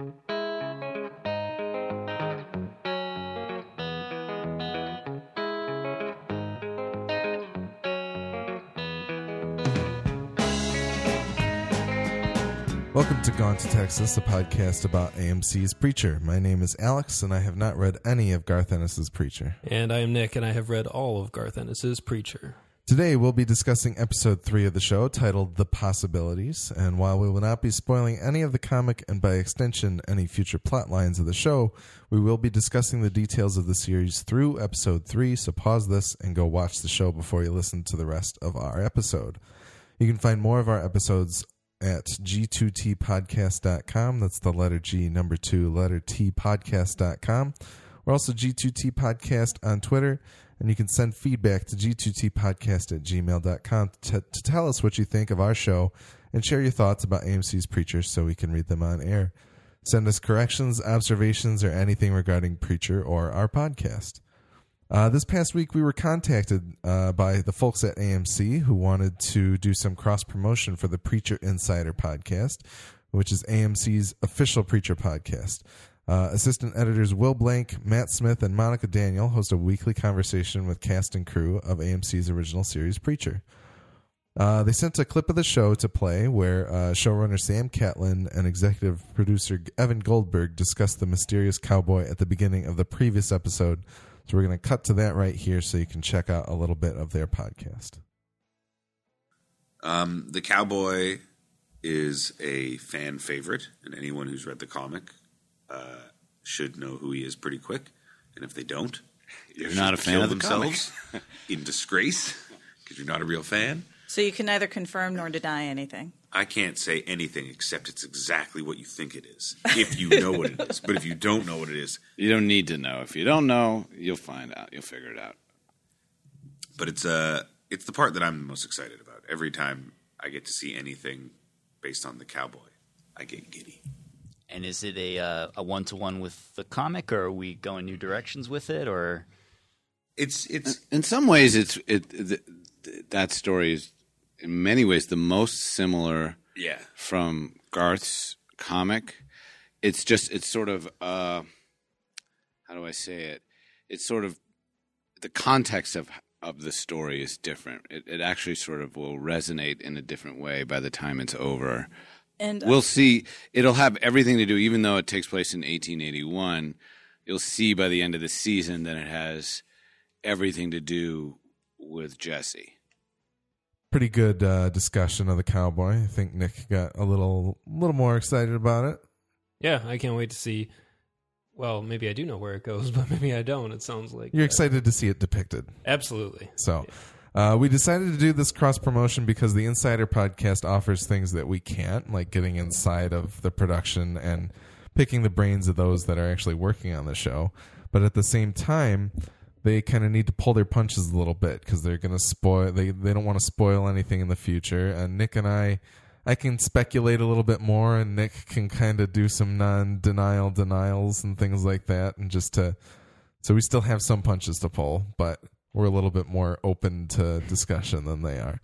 Welcome to Gone to Texas, a podcast about AMC's Preacher. My name is Alex, and I have not read any of Garth Ennis's Preacher. And I am Nick, and I have read all of Garth Ennis's Preacher. Today, we'll be discussing episode three of the show titled The Possibilities. And while we will not be spoiling any of the comic and by extension any future plot lines of the show, we will be discussing the details of the series through episode three. So pause this and go watch the show before you listen to the rest of our episode. You can find more of our episodes at g2tpodcast.com. That's the letter G, number two, letter T podcast.com. We're also G2T Podcast on Twitter, and you can send feedback to g2tpodcast at gmail.com to, to tell us what you think of our show and share your thoughts about AMC's Preacher so we can read them on air. Send us corrections, observations, or anything regarding Preacher or our podcast. Uh, this past week, we were contacted uh, by the folks at AMC who wanted to do some cross promotion for the Preacher Insider podcast, which is AMC's official Preacher podcast. Uh, assistant editors Will Blank, Matt Smith, and Monica Daniel host a weekly conversation with cast and crew of AMC's original series Preacher. Uh, they sent a clip of the show to play where uh, showrunner Sam Catlin and executive producer Evan Goldberg discussed the mysterious cowboy at the beginning of the previous episode. So we're going to cut to that right here so you can check out a little bit of their podcast. Um, the cowboy is a fan favorite, and anyone who's read the comic uh, should know who he is pretty quick. And if they don't, they You're not a fan kill of the themselves in disgrace because you're not a real fan. So you can neither confirm nor deny anything. I can't say anything except it's exactly what you think it is, if you know what it is. But if you don't know what it is, You don't need to know. If you don't know, you'll find out. You'll figure it out. but it's uh, it's the part that I'm most excited about. Every time I get to see anything based on the cowboy, I get giddy. And is it a uh, a one to one with the comic, or are we going new directions with it, or It's it's In some ways, it's it th- th- that story is in many ways the most similar yeah. from Garth's comic. It's just it's sort of uh, how do I say it? It's sort of the context of of the story is different. It, it actually sort of will resonate in a different way by the time it's over. And We'll see. It'll have everything to do, even though it takes place in 1881. You'll see by the end of the season that it has everything to do with Jesse. Pretty good uh, discussion of the cowboy. I think Nick got a little, little more excited about it. Yeah, I can't wait to see. Well, maybe I do know where it goes, but maybe I don't. It sounds like You're uh, excited to see it depicted. Absolutely. So uh, we decided to do this cross promotion because the Insider podcast offers things that we can't, like getting inside of the production and picking the brains of those that are actually working on the show. But at the same time, they kind of need to pull their punches a little bit because they're going to spoil. They they don't want to spoil anything in the future. And Nick and I. I can speculate a little bit more, and Nick can kind of do some non-denial denials and things like that, and just to so we still have some punches to pull, but we're a little bit more open to discussion than they are.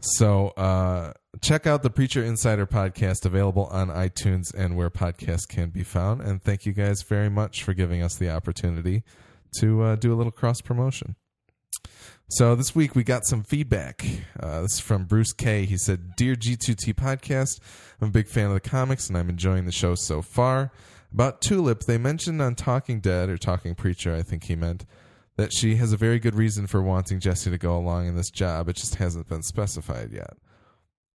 So uh, check out the Preacher Insider podcast available on iTunes and where podcasts can be found. And thank you guys very much for giving us the opportunity to uh, do a little cross promotion. So this week we got some feedback. Uh, this is from Bruce K. He said, "Dear G2T podcast, I'm a big fan of the comics and I'm enjoying the show so far. About Tulip, they mentioned on Talking Dead or Talking Preacher, I think he meant, that she has a very good reason for wanting Jesse to go along in this job. It just hasn't been specified yet.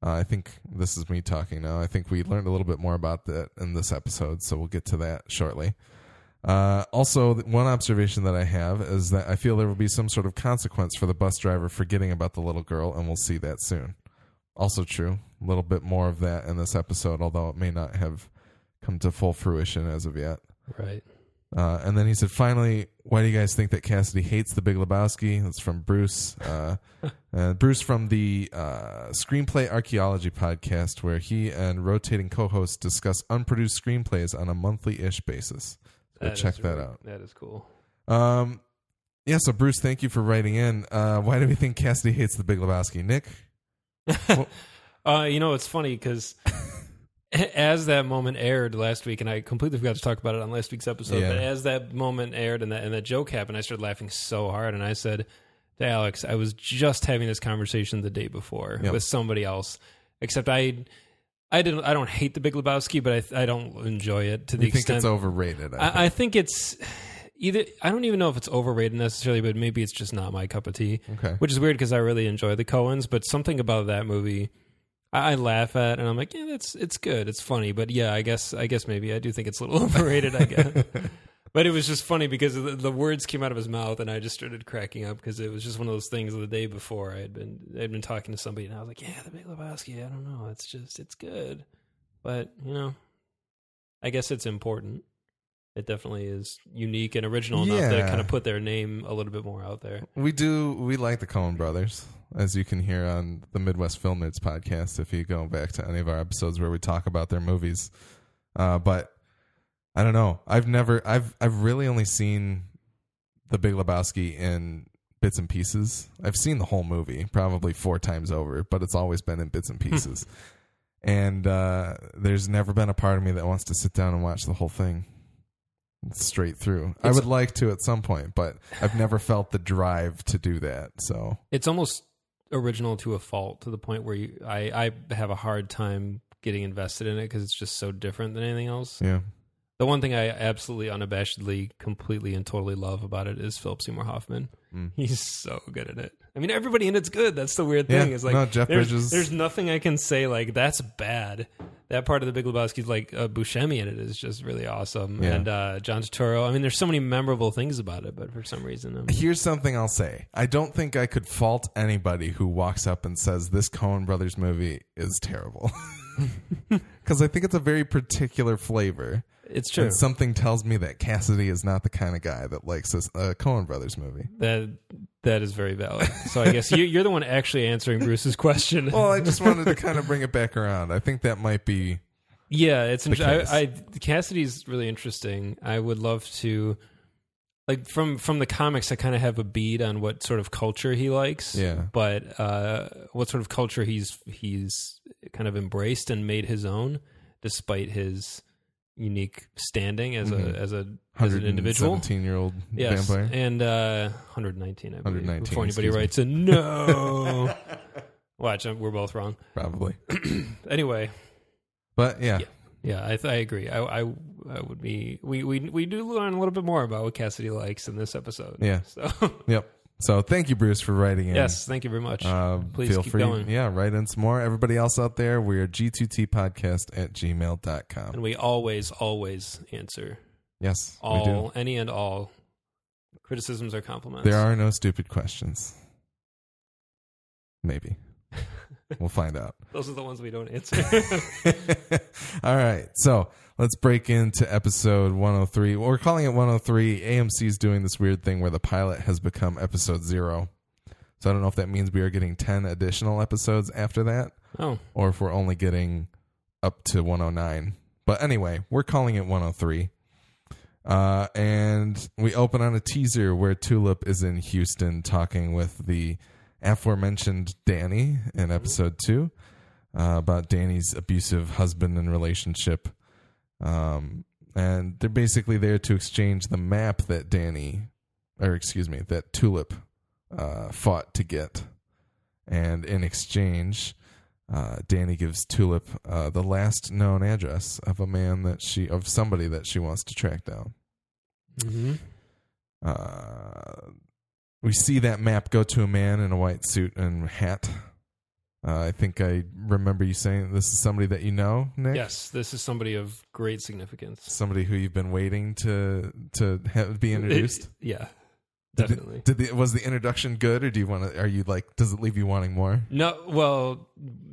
Uh, I think this is me talking now. I think we learned a little bit more about that in this episode, so we'll get to that shortly. Uh, also, one observation that I have is that I feel there will be some sort of consequence for the bus driver forgetting about the little girl, and we'll see that soon. Also true. A little bit more of that in this episode, although it may not have come to full fruition as of yet. Right. Uh, and then he said, finally, why do you guys think that Cassidy hates the Big Lebowski? That's from Bruce. Uh, uh, Bruce from the uh, Screenplay Archaeology podcast, where he and rotating co hosts discuss unproduced screenplays on a monthly ish basis. Go That check that really- out. That is cool. Um, yeah, so Bruce, thank you for writing in. Uh, why do we think Cassidy hates the Big Lebowski? Nick? Uh, you know, it's funny because as that moment aired last week, and I completely forgot to talk about it on last week's episode, Yeah. but as that moment aired and that and that joke happened, I started laughing so hard, and I said to Alex, I was just having this conversation the day before Yep. with somebody else, except I. I didn't. I don't hate the Big Lebowski, but I, I don't enjoy it to the You think extent it's overrated? I, I, I think it's either. I don't even know if it's overrated necessarily, but maybe it's just not my cup of tea. Okay. Which is weird because I really enjoy the Coens, but something about that movie I, I laugh at, and I'm like, yeah, that's it's good, it's funny, but yeah, I guess I guess maybe I do think it's a little overrated. I guess. But it was just funny because the, the words came out of his mouth, and I just started cracking up because it was just one of those things. The day before, I had been I had been talking to somebody, and I was like, "Yeah, the Big Lebowski. I don't know. It's just it's good, but you know, I guess it's important. It definitely is unique and original enough that Yeah. it kind of put their name a little bit more out there. we do. We like the Coen Brothers, as you can hear on the Midwest Film Nerds podcast. If you go back to any of our episodes where we talk about their movies, uh, but I don't know. I've never. I've. I've really only seen the Big Lebowski in bits and pieces. I've seen the whole movie probably four times over, but it's always been in bits and pieces. and uh, there's never been a part of me that wants to sit down and watch the whole thing straight through. I would like to at some point, but I've never felt the drive to do that. So it's almost original to a fault to the point where you, I, I have a hard time getting invested in it because it's just so different than anything else. yeah, The one thing I absolutely unabashedly, completely, and totally love about it is Philip Seymour Hoffman. Mm. He's so good at it. I mean, everybody in it's good. That's the weird Yeah, thing. Is like no, Jeff there's, Bridges- There's nothing I can say like that's bad. That part of the Big Lebowski's like uh, Buscemi in it is just really awesome, Yeah. and uh, John Turturro. I mean, there's so many memorable things about it, but for some reason, I'm, here's something I'll say. I don't think I could fault anybody who walks up and says this Coen Brothers movie is terrible. Because I think it's a very particular flavor. It's true. And something tells me that Cassidy is not the kind of guy that likes this uh, Coen Brothers movie. That that is very valid. So I guess you, you're the one actually answering Bruce's question. Well, I just wanted to kind of bring it back around. I think that might be yeah, it's the inter- case. I, I Cassidy's really interesting. I would love to like from from the comics. I kind of have a bead on what sort of culture he likes. Yeah. but uh, what sort of culture he's he's kind of embraced and made his own, despite his unique standing as Mhm. a as a as an individual. 17 year old Yes, vampire. and uh, 119, I believe. 119, Before anybody writes a no. Watch, uh, we're both wrong. Probably. Anyway, But yeah. Yeah. yeah, I, th- I agree. I, I I would be. We, we we do learn a little bit more about what Cassidy likes in this episode. Yeah. So Yep. So thank you, Bruce, for writing in. yes, thank you very much. Uh, Please feel keep free. going. Yeah, write in some more. Everybody else out there, we are G2T podcast at gmail.com. and we always always answer Yes, we do. all any and all criticisms or compliments. There are no stupid questions. Maybe. we'll find out. Those are the ones we don't answer. All right. So let's break into episode 103. We're calling it 103. AMC is doing this weird thing where the pilot has become episode zero. So I don't know if that means we are getting 10 additional episodes after that oh, or if we're only getting up to 109. But anyway, we're calling it 103. Uh, and we open on a teaser where Tulip is in Houston talking with the aforementioned Danny in episode two uh, about Danny's abusive husband and relationship. Um, and they're basically there to exchange the map that Danny, or excuse me, that Tulip uh, fought to get. And in exchange, uh, Danny gives Tulip uh, the last known address of a man that she, of somebody that she wants to track down. hmm Uh, we see that map go to a man in a white suit and hat. Uh, I think I remember you saying this is somebody that you know, Nick. yes, this is somebody of great significance. Somebody who you've been waiting to to have, be introduced. yeah, definitely. did the, was the introduction good, or do you want to? Are you like? Does it leave you wanting more? No, well,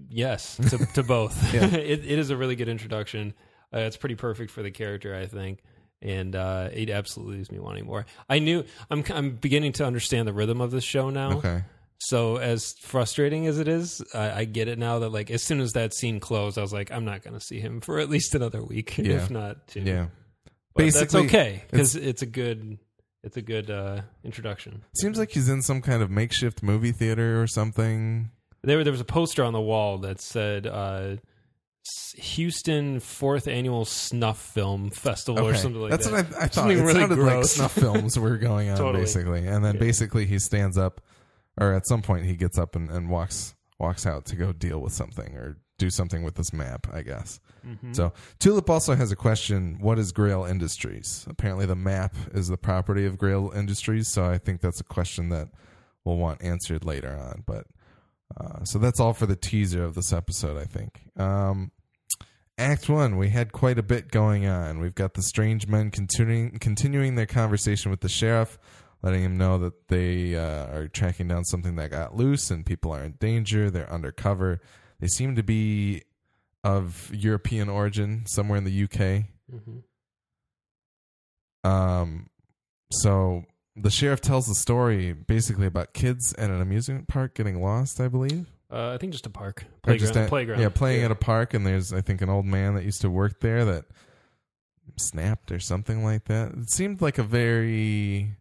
yes to, to both. It, it is a really good introduction. Uh, it's pretty perfect for the character, I think, and uh, it absolutely leaves me wanting more. I knew I'm I'm beginning to understand the rhythm of this show now. Okay. So as frustrating as it is, I, I get it now that like as soon as that scene closed, I was like, I'm not going to see him for at least another week, Yeah. if not two. Yeah. but that's okay because it's, a good it's a good uh, introduction. Seems like he's in some kind of makeshift movie theater or something. There, there was a poster on the wall that said uh, Houston fourth annual snuff film festival or something like That's that. That's what I, I thought. Something it really sounded like gross. snuff films were going on Totally. basically, and then Yeah. basically he stands up, or at some point he gets up and, and walks walks out to go deal with something or do something with this map, I guess. Mm-hmm. So Tulip also has a question: What is Grail Industries? Apparently, the map is the property of Grail Industries, so I think that's a question that we'll want answered later on. But uh, so that's all for the teaser of this episode, I think. Um, Act one, we had quite a bit going on. We've got the strange men continuing continuing their conversation with the sheriff, letting him know that they uh, are tracking down something that got loose and people are in danger. They're undercover. They seem to be of European origin, somewhere in the UK. Mhm. Um, so the sheriff tells the story basically about kids at an amusement park getting lost, I believe. Uh, I think just a park playground. just at- playground. Yeah, playing at a park, and there's I think an old man that used to work there that snapped or something like that. It seemed like a very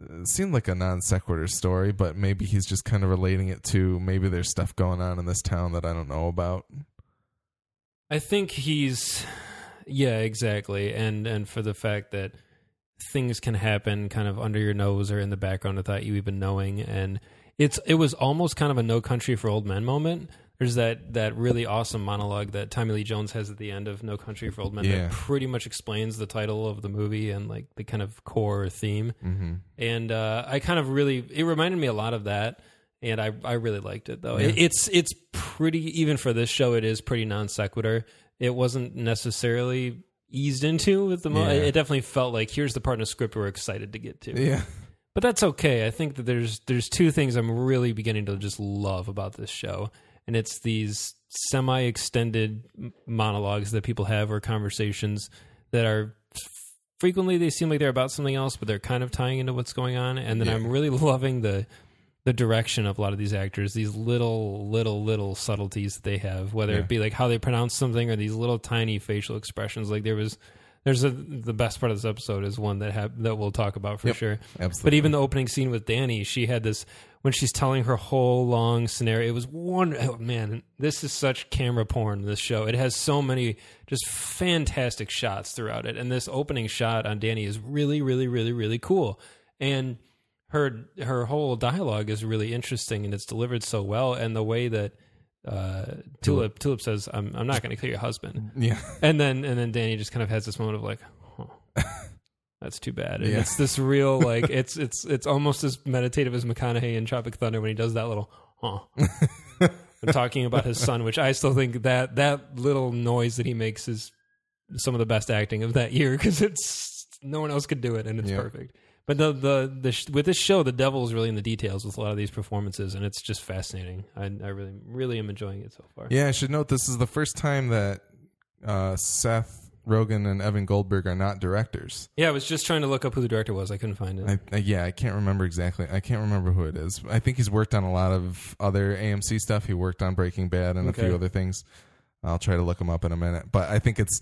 it seemed like a non sequitur story, but maybe he's just kind of relating it to maybe there's stuff going on in this town that I don't know about. I think he's yeah, exactly. And and for the fact that things can happen kind of under your nose or in the background without you even knowing and it's it was almost kind of a no country for old men moment. There's that that really awesome monologue that Tommy Lee Jones has at the end of No Country for Old Men Yeah. that pretty much explains the title of the movie and like the kind of core theme. Mm-hmm. and uh, I kind of really it reminded me a lot of that, and I I really liked it though. It, it's it's pretty even for this show. It is pretty non sequitur. It wasn't necessarily eased into with the. Mo- Yeah. It definitely felt like here's the part in the script we're excited to get to. Yeah. But that's okay. I think that there's there's two things I'm really beginning to just love about this show, and it's these semi-extended monologues that people have or conversations that are frequently they seem like they're about something else, but they're kind of tying into what's going on. And then Yeah. I'm really loving the the direction of a lot of these actors, these little, little, little subtleties that they have, whether Yeah. it be like how they pronounce something or these little tiny facial expressions. Like there was, there's a the best part of this episode is one that have that we'll talk about for Yep. sure. Absolutely. But even the opening scene with Danny, she had this when she's telling her whole long scenario. It was one oh man, this is such camera porn. This show it has so many just fantastic shots throughout it, and this opening shot on Danny is really, really, really, really cool. And her her whole dialogue is really interesting, and it's delivered so well. And the way that uh, Tulip Tulip says, "I'm I'm not going to kill your husband," yeah. and then and then Danny just kind of has this moment of like, huh, that's too bad. And Yeah. it's this real like it's it's it's almost as meditative as McConaughey in Tropic Thunder when he does that little huh. And talking about his son, which I still think that that little noise that he makes is some of the best acting of that year because it's no one else could do it and it's Yeah. perfect. But the the the sh- with this show, the devil is really in the details with a lot of these performances, and it's just fascinating. I, I really really am enjoying it so far. Yeah, I should note this is the first time that uh, Seth Rogen and Evan Goldberg are not directors. Yeah, I was just trying to look up who the director was. I couldn't find it. I, I, yeah, I can't remember exactly. I can't remember who it is. I think he's worked on a lot of other AMC stuff. He worked on Breaking Bad and a few other things. I'll try to look him up in a minute. But I think it's.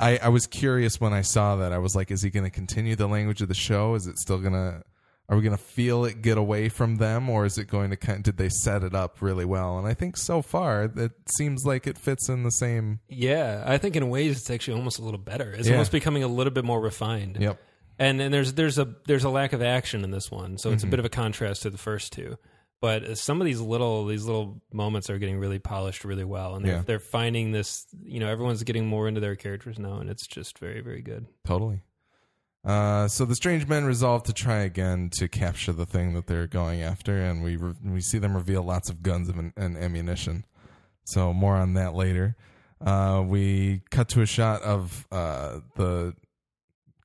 I, I was curious when I saw that. I was like, is he going to continue the language of the show? Is it still going to. Are we going to feel it get away from them, or is it going to kind? Did they set it up really well? And I think so far it seems like it fits in the same. Yeah, I think in ways it's actually almost a little better. It's Yeah. almost becoming a little bit more refined. Yep. And and there's there's a there's a lack of action in this one, so it's Mm-hmm. a bit of a contrast to the first two. But some of these little these little moments are getting really polished really well, and they're Yeah. they're finding this. You know, everyone's getting more into their characters now, and it's just very very good. Totally. Uh, so the strange men resolve to try again to capture the thing that they're going after, and we re- we see them reveal lots of guns and, and ammunition. So more on that later. Uh, we cut to a shot of uh, the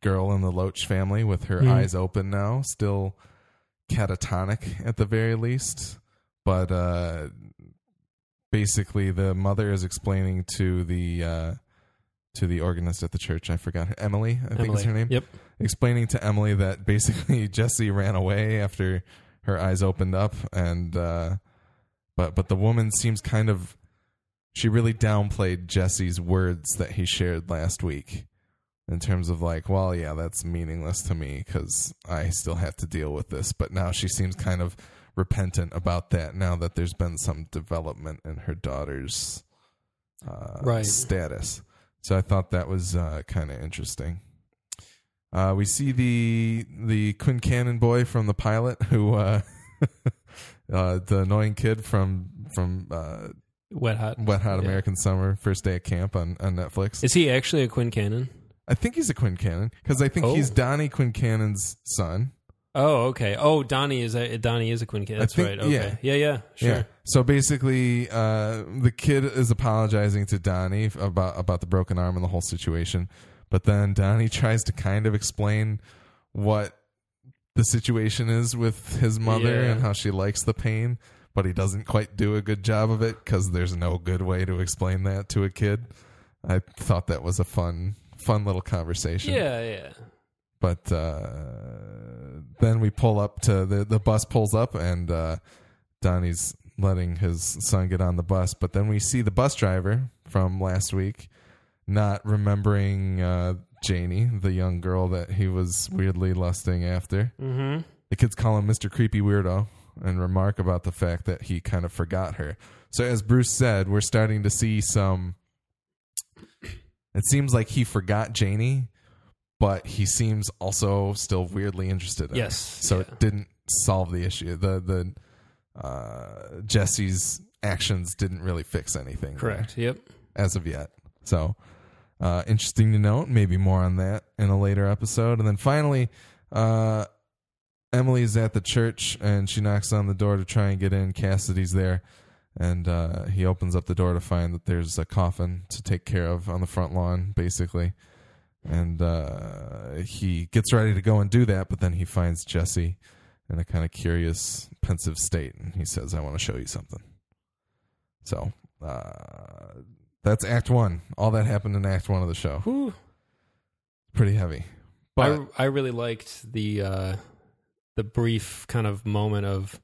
girl in the Loach family with her Mhm. eyes open now, still catatonic at the very least, but uh, basically the mother is explaining to the uh, to the organist at the church. I forgot her, Emily. I think is her name. Yep. Explaining to Emily that basically Jesse ran away after her eyes opened up, and uh, but but the woman seems kind of she really downplayed Jesse's words that he shared last week in terms of like, well, yeah, that's meaningless to me because I still have to deal with this. But now she seems kind of repentant about that now that there's been some development in her daughter's uh, Right. status. So I thought that was uh, kind of interesting. Uh, we see the the Quincannon boy from the pilot, who uh, uh, the annoying kid from from uh, Wet Hot. Wet Hot Yeah. American Summer, first day of camp on, on Netflix. Is he actually a Quincannon? I think he's a Quincannon because I think Oh. he's Donnie Quincannon's son. Oh, okay. Oh, Donnie is a Donnie is a Quincannon. That's think- right. Okay. yeah. Yeah, yeah. Sure. Yeah. So basically, uh, the kid is apologizing to Donnie about about the broken arm and the whole situation, but then Donnie tries to kind of explain what the situation is with his mother Yeah. and how she likes the pain, but he doesn't quite do a good job of it because there's no good way to explain that to a kid. I thought that was a fun fun little conversation. Yeah, yeah. But uh, then we pull up to the the bus pulls up and uh, Donnie's letting his son get on the bus. But then we see the bus driver from last week not remembering uh, Janie, the young girl that he was weirdly lusting after. Mm-hmm. The kids call him Mr. Creepy Weirdo and remark about the fact that he kind of forgot her. So, as Bruce said, we're starting to see some. It seems like he forgot Janie, but he seems also still weirdly interested in her. Yes, So yeah. it didn't solve the issue. The the uh, Jesse's actions didn't really fix anything. there Correct. Yep. as of yet. So uh, interesting to note. Maybe more on that in a later episode. And then finally, uh, Emily's at the church and she knocks on the door to try and get in. Cassidy's there. And uh, he opens up the door to find that there's a coffin to take care of on the front lawn, basically. And uh, he gets ready to go and do that, but then he finds Jesse in a kind of curious, pensive state. And he says, I want to show you something. So uh, that's Act One. All that happened in Act One of the show. Whew. Pretty heavy. But I I really liked the uh, the brief kind of moment of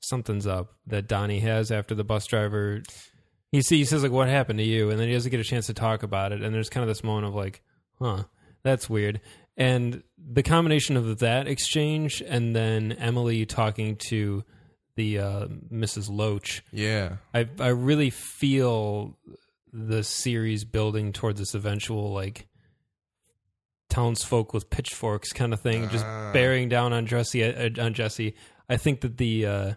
something's up that Donnie has after the bus driver. He see, he says like, "What happened to you?" And then he doesn't get a chance to talk about it. And there's kind of this moment of like, "Huh, that's weird." And the combination of that exchange and then Emily talking to the uh, Mrs. Loach, yeah, I I really feel the series building towards this eventual like townsfolk with pitchforks kind of thing, just Ah. bearing down on Jesse. uh, On Jesse, I think that the uh,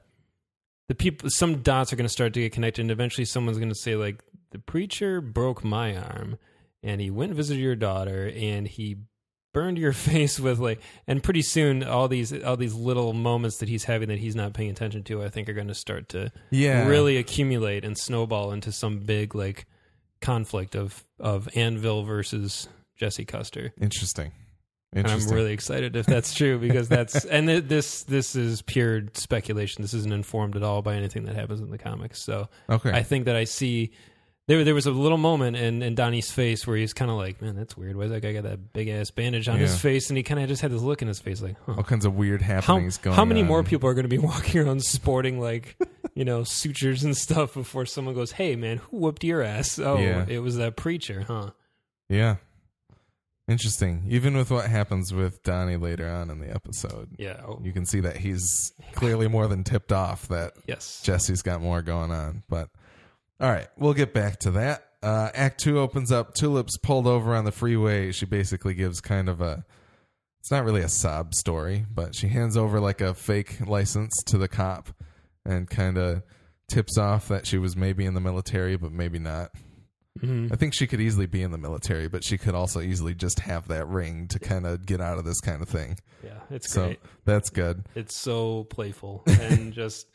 the people, some dots are going to start to get connected, and eventually someone's going to say like, the preacher broke my arm, and he went and visited your daughter, and he burned your face with like and pretty soon all these all these little moments that he's having that he's not paying attention to i think are going to start to yeah, really accumulate and snowball into some big like conflict of of Annville versus Jesse Custer. interesting. And I'm really excited if that's true because that's and th- this this is pure speculation. This isn't informed at all by anything that happens in the comics. So okay. I think that I see there there was a little moment in, in Donnie's face where he's kind of like, man, that's weird. Why does that guy got that big ass bandage on Yeah. his face? And he kind of just had this look in his face, like, huh. All kinds of weird How, happenings going. On. How many on. more people are going to be walking around sporting like you know sutures and stuff before someone goes hey man who whooped your ass oh Yeah. it was that preacher huh Yeah, interesting. Even with what happens with Donnie later on in the episode, yeah oh, you can see that he's clearly more than tipped off that yes Jesse's got more going on. But all right, we'll get back to that. Uh, Act two opens up. Tulip's pulled over on the freeway. She basically gives kind of a. It's not really a sob story, but she hands over like a fake license to the cop, and kind of tips off that she was maybe in the military, but maybe not. Mhm. I think she could easily be in the military, but she could also easily just have that ring to kind of get out of this kind of thing. yeah it's So great that's good. it's so playful and just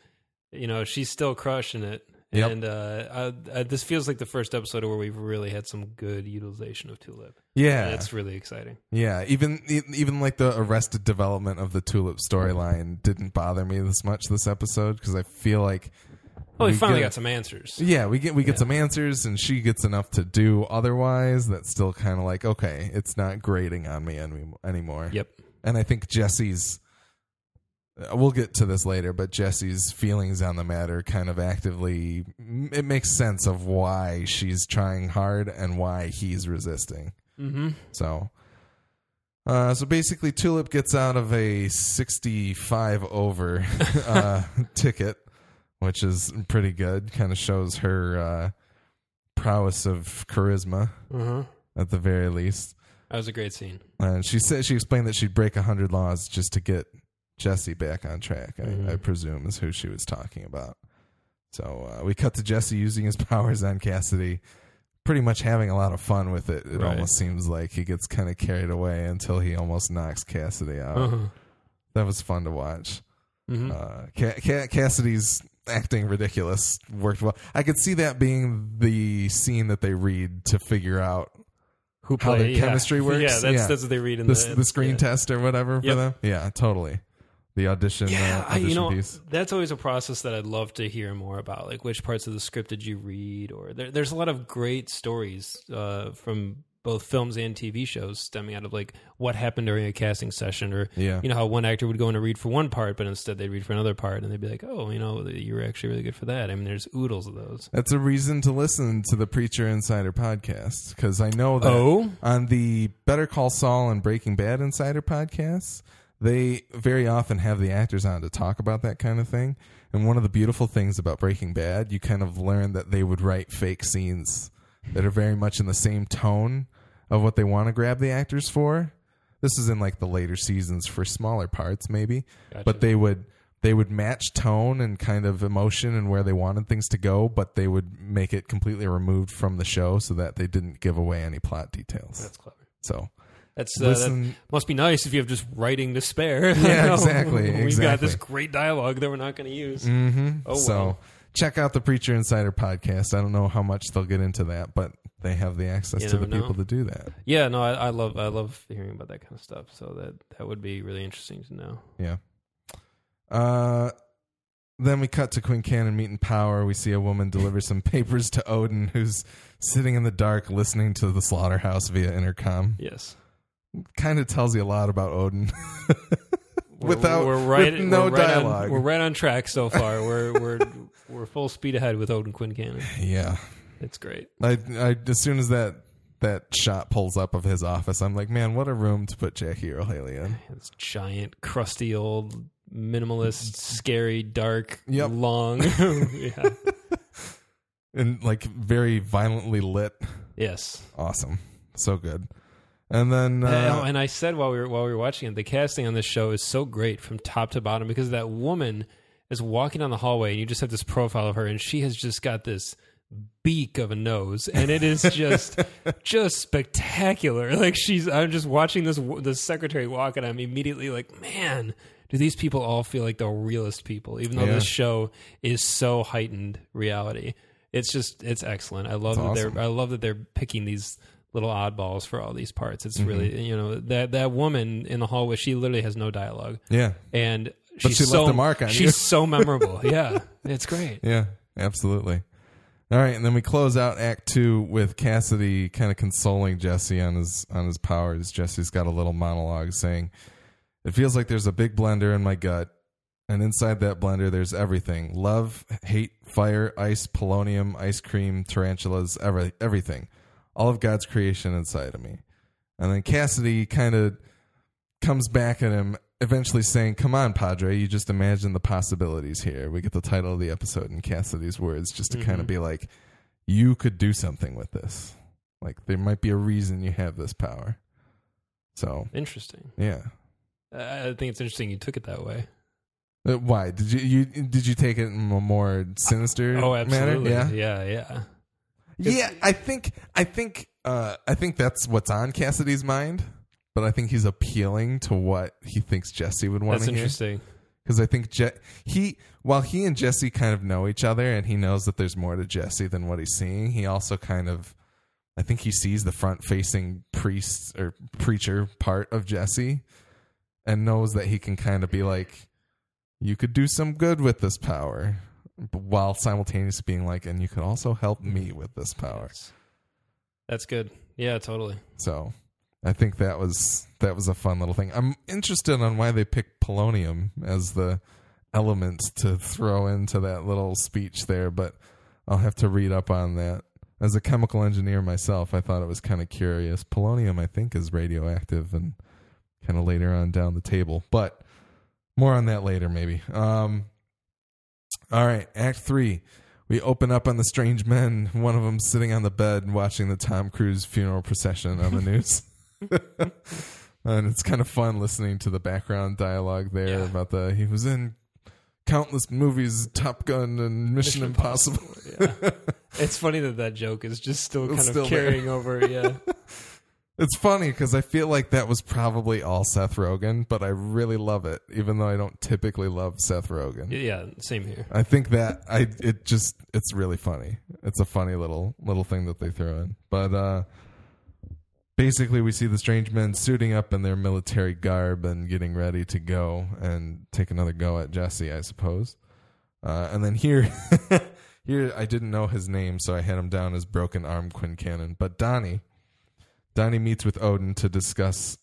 you know she's still crushing it Yep. and uh, uh, uh, this feels like the first episode where we've really had some good utilization of tulip Yeah, it's really exciting Yeah, even even like the arrested development of the tulip storyline didn't bother me this much this episode because I feel like oh we, We finally get- got some answers yeah we get we get Yeah. some answers and she gets enough to do otherwise that's still kind of like okay it's not grating on me any, anymore. yep And I think Jesse's uh, we'll get to this later, but Jesse's feelings on the matter kind of actively it makes sense of why she's trying hard and why he's resisting. mm-hmm So, uh, so basically, Tulip gets out of a 65 over uh, ticket, which is pretty good. Kind of shows her uh, prowess of charisma Uh-huh. at the very least. That was a great scene. And she said she explained that she'd break a hundred laws just to get Jesse back on track. I, Mhm. I presume is who she was talking about. So uh, we cut to Jesse using his powers on Cassidy, pretty much having a lot of fun with it. It Right. almost seems like he gets kind of carried away until he almost knocks Cassidy out. Uh-huh. That was fun to watch. Mhm. Uh, Ca- Ca- Cassidy's acting ridiculous worked well. I could see that being the scene that they read to figure out Who how their yeah. chemistry works? Yeah, that's Yeah. that's what they read in the, the the screen yeah. test or whatever for Yep. them. Yeah, totally. The audition, Yeah, uh, I, you know, piece. that's always a process that I'd love to hear more about. Like, which parts of the script did you read? Or there, there's a lot of great stories uh, from both films and TV shows stemming out of like what happened during a casting session, or Yeah. you know how one actor would go in to read for one part, but instead they'd read for another part, and they'd be like, "Oh, you know, you were actually really good for that." I mean, there's oodles of those. That's a reason to listen to the Preacher Insider podcast because I know that Oh? on the Better Call Saul and Breaking Bad Insider podcasts, they very often have the actors on to talk about that kind of thing. And one of the beautiful things about Breaking Bad, you kind of learn that they would write fake scenes that are very much in the same tone of what they want to grab the actors for. This is in like the later seasons for smaller parts, maybe, Gotcha. but they would they would match tone and kind of emotion and where they wanted things to go, but they would make it completely removed from the show so that they didn't give away any plot details. That's clever. So That's uh, that must be nice if you have just writing to spare. Yeah, exactly, We've got this great dialogue that we're not going to use. Mm-hmm. Oh, so well. check out the Preacher Insider podcast. I don't know how much they'll get into that, but they have the access You to the know. people to do that. Yeah, no, I, I love I love hearing about that kind of stuff. So that that would be really interesting to know. Yeah. Uh, then we cut to Quincannon Meat and Power. We see a woman deliver some papers to Odin, who's sitting in the dark listening to the slaughterhouse via intercom. Yes, Kind of tells you a lot about Odin. We're- Without we're right, with no we're right on- dialogue. we're right on track so far. we're we're we're full speed ahead with Odin Quincannon. yeah. It's great. I, I as soon as that that shot pulls up of his office, I'm like, man, what a room to put Jackie Earle Haley in. This giant, crusty old minimalist, scary, dark, Yep. long. yeah. And like very violently lit. Yes. Awesome. So good. And then Uh, uh, and I said while we were while we were watching it, the casting on this show is so great from top to bottom because that woman is walking down the hallway and you just have this profile of her and she has just got this beak of a nose and it is just just spectacular. Like she's I'm just watching this this secretary walk and I'm immediately like, man, do these people all feel like the realest people even though Yeah. this show is so heightened reality. It's just it's excellent. I love that awesome. they're I love that they're picking these little oddballs for all these parts. It's Mm-hmm. really you know that that woman in the hallway. She literally has no dialogue, yeah. and But she's she left so a mark on she's you. so memorable. yeah, it's great. Yeah, absolutely. All right, and then we close out Act Two with Cassidy kind of consoling Jesse on his on his powers. Jesse's got a little monologue saying, "It feels like there's a big blender in my gut, and inside that blender there's everything: love, hate, fire, ice, polonium, ice cream, tarantulas, every, everything, all of God's creation inside of me." And then Cassidy kind of comes back at him, eventually saying, Come on, Padre, you just imagine the possibilities here. We get the title of the episode in Cassidy's words just to kind of be like, You could do something with this. Like, there might be a reason you have this power. So, Interesting. yeah. I think it's interesting you took it that way. Uh, Why did you you did you take it in a more sinister Oh, manner? absolutely. Yeah, yeah, yeah. yeah. I think I think uh, I think that's what's on Cassidy's mind, but I think he's appealing to what he thinks Jesse would want That's to hear. interesting. because I think Je- he, while he and Jesse kind of know each other, and he knows that there's more to Jesse than what he's seeing. He also kind of, I think he sees the front-facing priest or preacher part of Jesse, and knows that he can kind of be like, "You could do some good with this power," while simultaneously being like, "And you could also help me with this power." That's good. Yeah, totally. So I think that was that was a fun little thing. I'm interested on why they picked polonium as the element to throw into that little speech there, but I'll have to read up on that. As a chemical engineer myself, I thought it was kind of curious. Polonium, I think, is radioactive and kind of later on down the table, but more on that later, maybe. Um, all right, Act Three. we open up on the strange men. One of them sitting on the bed watching the Tom Cruise funeral procession on the news. and it's kind of fun listening to the background dialogue there Yeah. about the he was in countless movies, Top Gun and Mission, Impossible. yeah. It's funny that that joke is just still It's kind still of there. carrying over. Yeah. It's funny because I feel like that was probably all Seth Rogen, but I really love it, even though I don't typically love Seth Rogen. Yeah. Same here. I think that I it just it's really funny. It's a funny little little thing that they throw in. But uh basically we see the strange men suiting up in their military garb and getting ready to go and take another go at Jesse, I suppose. Uh and then here here I didn't know his name, so I had him down as broken arm Quincannon. But Donnie Donnie meets with Odin to discuss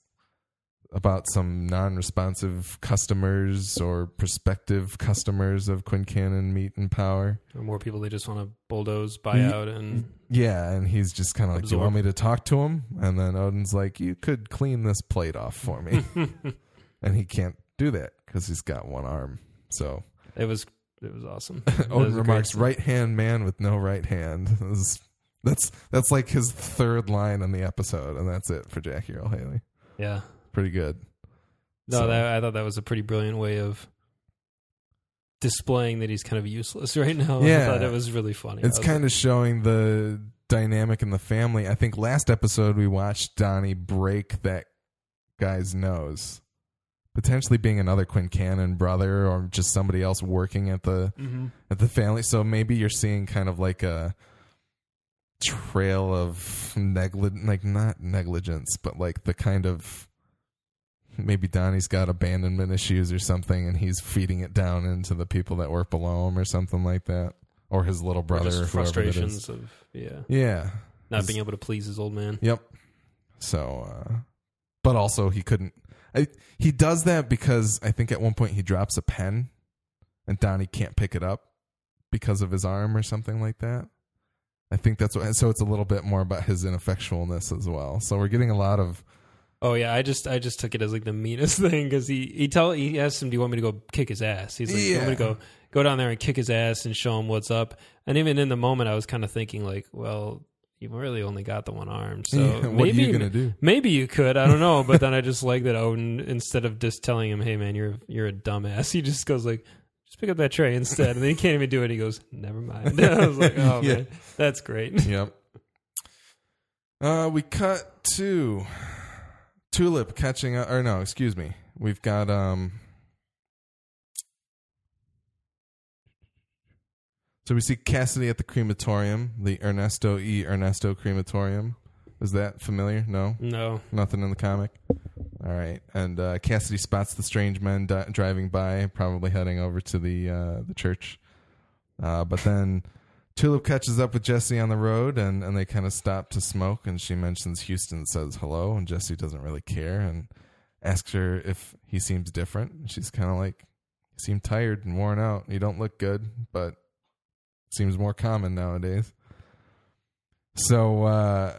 about some non-responsive customers or prospective customers of Quincannon Meat and Power. Or more people they just want to bulldoze, buy Ye- out, and Yeah, and he's just kind of like, "Do "You want me to talk to him?" And then Odin's like, "You could clean this plate off for me," and he can't do that because he's got one arm. So it was it was awesome. That was Odin remarks, "Right hand man with no right hand." Is- that's that's like his third line in the episode, and that's it for Jackie Earle Haley. Yeah. Pretty good. No, So- that, I thought that was a pretty brilliant way of displaying that he's kind of useless right now. Yeah, I thought it was really funny. It's kind of showing the dynamic in the family. I think last episode we watched Donnie break that guy's nose, potentially being another Quincannon brother or just somebody else working at the hmm at the family. So maybe you're seeing kind of like a trail of negligent, like not negligence, but like the kind of maybe Donnie's got abandonment issues or something, and he's feeding it down into the people that work below him or something like that, or his little brother, or it frustrations of yeah, Yeah. not His- being able to please his old man. Yep. So, uh, but also he couldn't. I, he does that because I think at one point he drops a pen, and Donnie can't pick it up because of his arm or something like that. I think that's what. So it's a little bit more about his ineffectualness as well. So we're getting a lot of. Oh yeah, I just I just took it as like the meanest thing because he he tell he asked him, "Do you want me to go kick his ass?" He's like, "You want me to go go down there and kick his ass and show him what's up?" And even in the moment, I was kind of thinking like, "Well, you really only got the one arm, so Yeah, what are maybe you gonna do? Maybe you could. I don't know. But then I just like that Odin instead of just telling him, "Hey man, you're you're a dumbass," he just goes like. Just pick up that tray instead, and then he can't even do it. He goes, "Never mind." I was like, "Oh Yeah. man, that's great." Yep. Uh, we cut to Tulip catching up, or no, excuse me. We've got um. So we see Cassidy at the crematorium, the Ernesto E. Ernesto crematorium. Is that familiar? No, No, nothing in the comic. All right, and uh, Cassidy spots the strange men di- driving by, probably heading over to the uh, the church. Uh, but then Tulip catches up with Jesse on the road, and, and they kind of stop to smoke. And she mentions Houston says hello, and Jesse doesn't really care and asks her if he seems different. She's kind of like, "You seem tired and worn out. You don't look good, but seems more common nowadays." So uh,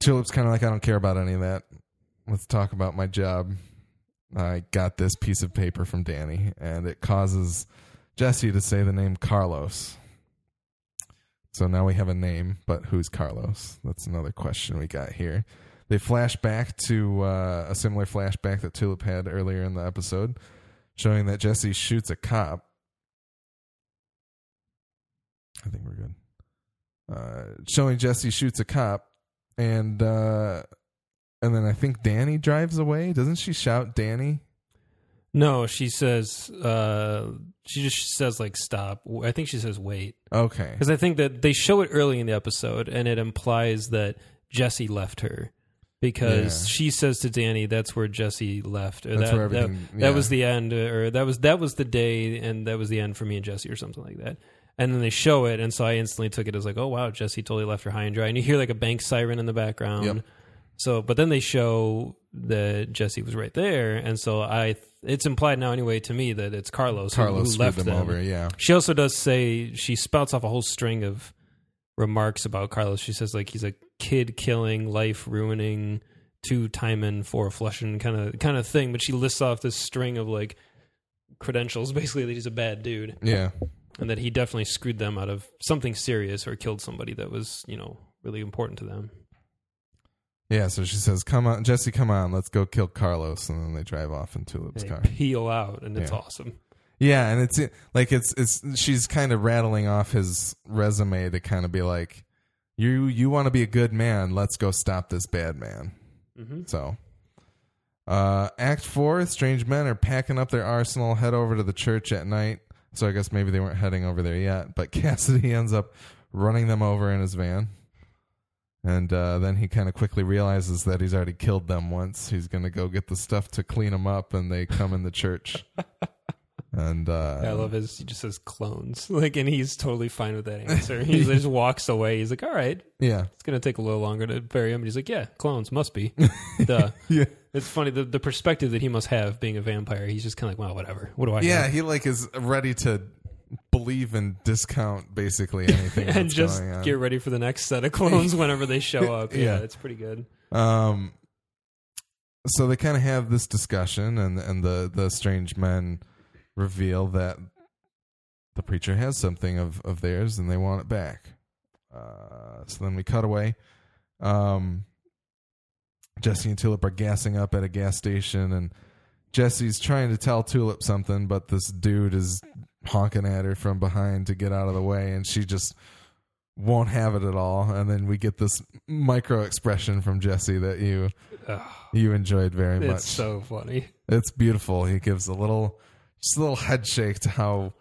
Tulip's kind of like, "I don't care about any of that. Let's talk about my job." I got this piece of paper from Danny, and it causes Jesse to say the name Carlos. So now we have a name, but who's Carlos? That's another question we got here. They flash back to uh, a similar flashback that Tulip had earlier in the episode, showing that Jesse shoots a cop. I think we're good. Uh, showing Jesse shoots a cop, and uh, and then I think Danny drives away. Doesn't she shout Danny? No. She says, uh, she just says like stop. I think she says wait. Okay. Because I think that they show it early in the episode, and it implies that Jesse left her because Yeah. she says to Danny, "That's where Jesse left." Or That's that, where that- everything- that, yeah. was the end, or that was that was the day, and that was the end for me and Jesse, or something like that. And then they show it, and so I instantly took it as like, "Oh wow, Jesse totally left her high and dry." And you hear like a bank siren in the background. Yep. So, but then they show that Jesse was right there, and so I. It's implied now anyway to me that it's Carlos, Carlos who screwed left them them. over. Yeah. She also does say she spouts off a whole string of remarks about Carlos. She says like he's a kid killing, life ruining, two timing, four flushing kind of kind of thing. But she lists off this string of like credentials, basically that he's a bad dude. Yeah. and that he definitely screwed them out of something serious or killed somebody that was you know really important to them. Yeah, so she says, "Come on, Jesse, come on, let's go kill Carlos," and then they drive off in Tulip's They car. peel out, and it's Yeah. awesome. Yeah, and it's like it's it's she's kind of rattling off his resume to kind of be like, "You you want to be a good man? Let's go stop this bad man." hmm So, uh, Act Four: Strange men are packing up their arsenal, head over to the church at night. So I guess maybe they weren't heading over there yet, but Cassidy ends up running them over in his van. And uh, then he kind of quickly realizes that he's already killed them once. He's going to go get the stuff to clean them up, and they come in the church. and uh, I love his. He just says clones, like, and he's totally fine with that answer. He just walks away. He's like, "All right, yeah, it's gonna take a little longer to bury him." And he's like, "Yeah, clones must be." Duh. yeah, It's funny the the perspective that he must have being a vampire. He's just kind of like, "Well, whatever. What do I?" yeah. know?" He like is ready to believe and discount basically anything and just get ready for the next set of clones whenever they show up. Yeah, Yeah. it's pretty good. Um, so they kind of have this discussion, and and the the strange men reveal that the preacher has something of of theirs, and they want it back. Uh, so then we cut away. Um, Jesse and Tulip are gassing up at a gas station, and Jesse's trying to tell Tulip something, but this dude is honking at her from behind to get out of the way, and she just won't have it at all. And then we get this micro expression from Jesse that you you enjoyed very much. it's so funny. it's beautiful. He gives a little just a little head shake to how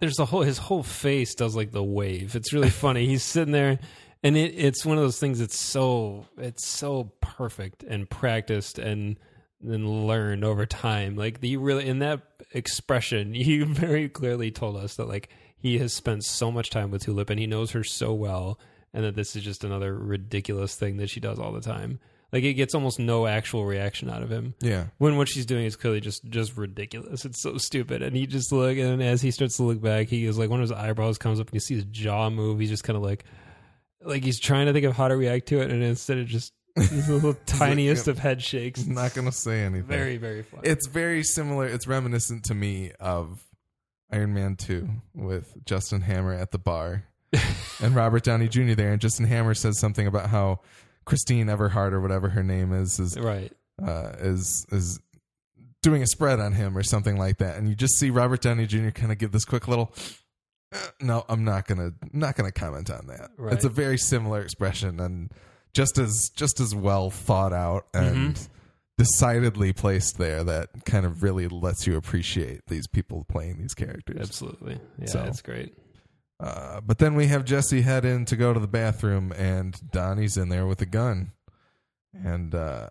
There's the whole his whole face does like the wave. It's really funny. He's sitting there, and it, it's one of those things. that's so it's so perfect and practiced and then learned over time. Like the really in that expression, he very clearly told us that like he has spent so much time with Tulip and he knows her so well, and that this is just another ridiculous thing that she does all the time. Like it gets almost no actual reaction out of him yeah. when what she's doing is clearly just just ridiculous. It's so stupid. And he just look and as he starts to look back, he is like one of his eyebrows comes up and you see his jaw move. He's just kind of like like he's trying to think of how to react to it, and instead of just the little tiniest of head shakes. He's not gonna say anything. Very very funny. It's very similar. It's reminiscent to me of Iron Man Two with Justin Hammer at the bar and Robert Downey Jr. there, and Justin Hammer says something about how Christine Everhart or whatever her name is is right. uh, is is doing a spread on him or something like that, and you just see Robert Downey Jr. kind of give this quick little. "Uh, No, I'm not gonna not gonna comment on that. Right. It's a very similar expression and just as just as well thought out and Mm-hmm. decidedly placed there that kind of really lets you appreciate these people playing these characters. Absolutely. Yeah, So- it's great. Uh, but then we have Jesse head in to go to the bathroom, and Donnie's in there with a gun, and uh,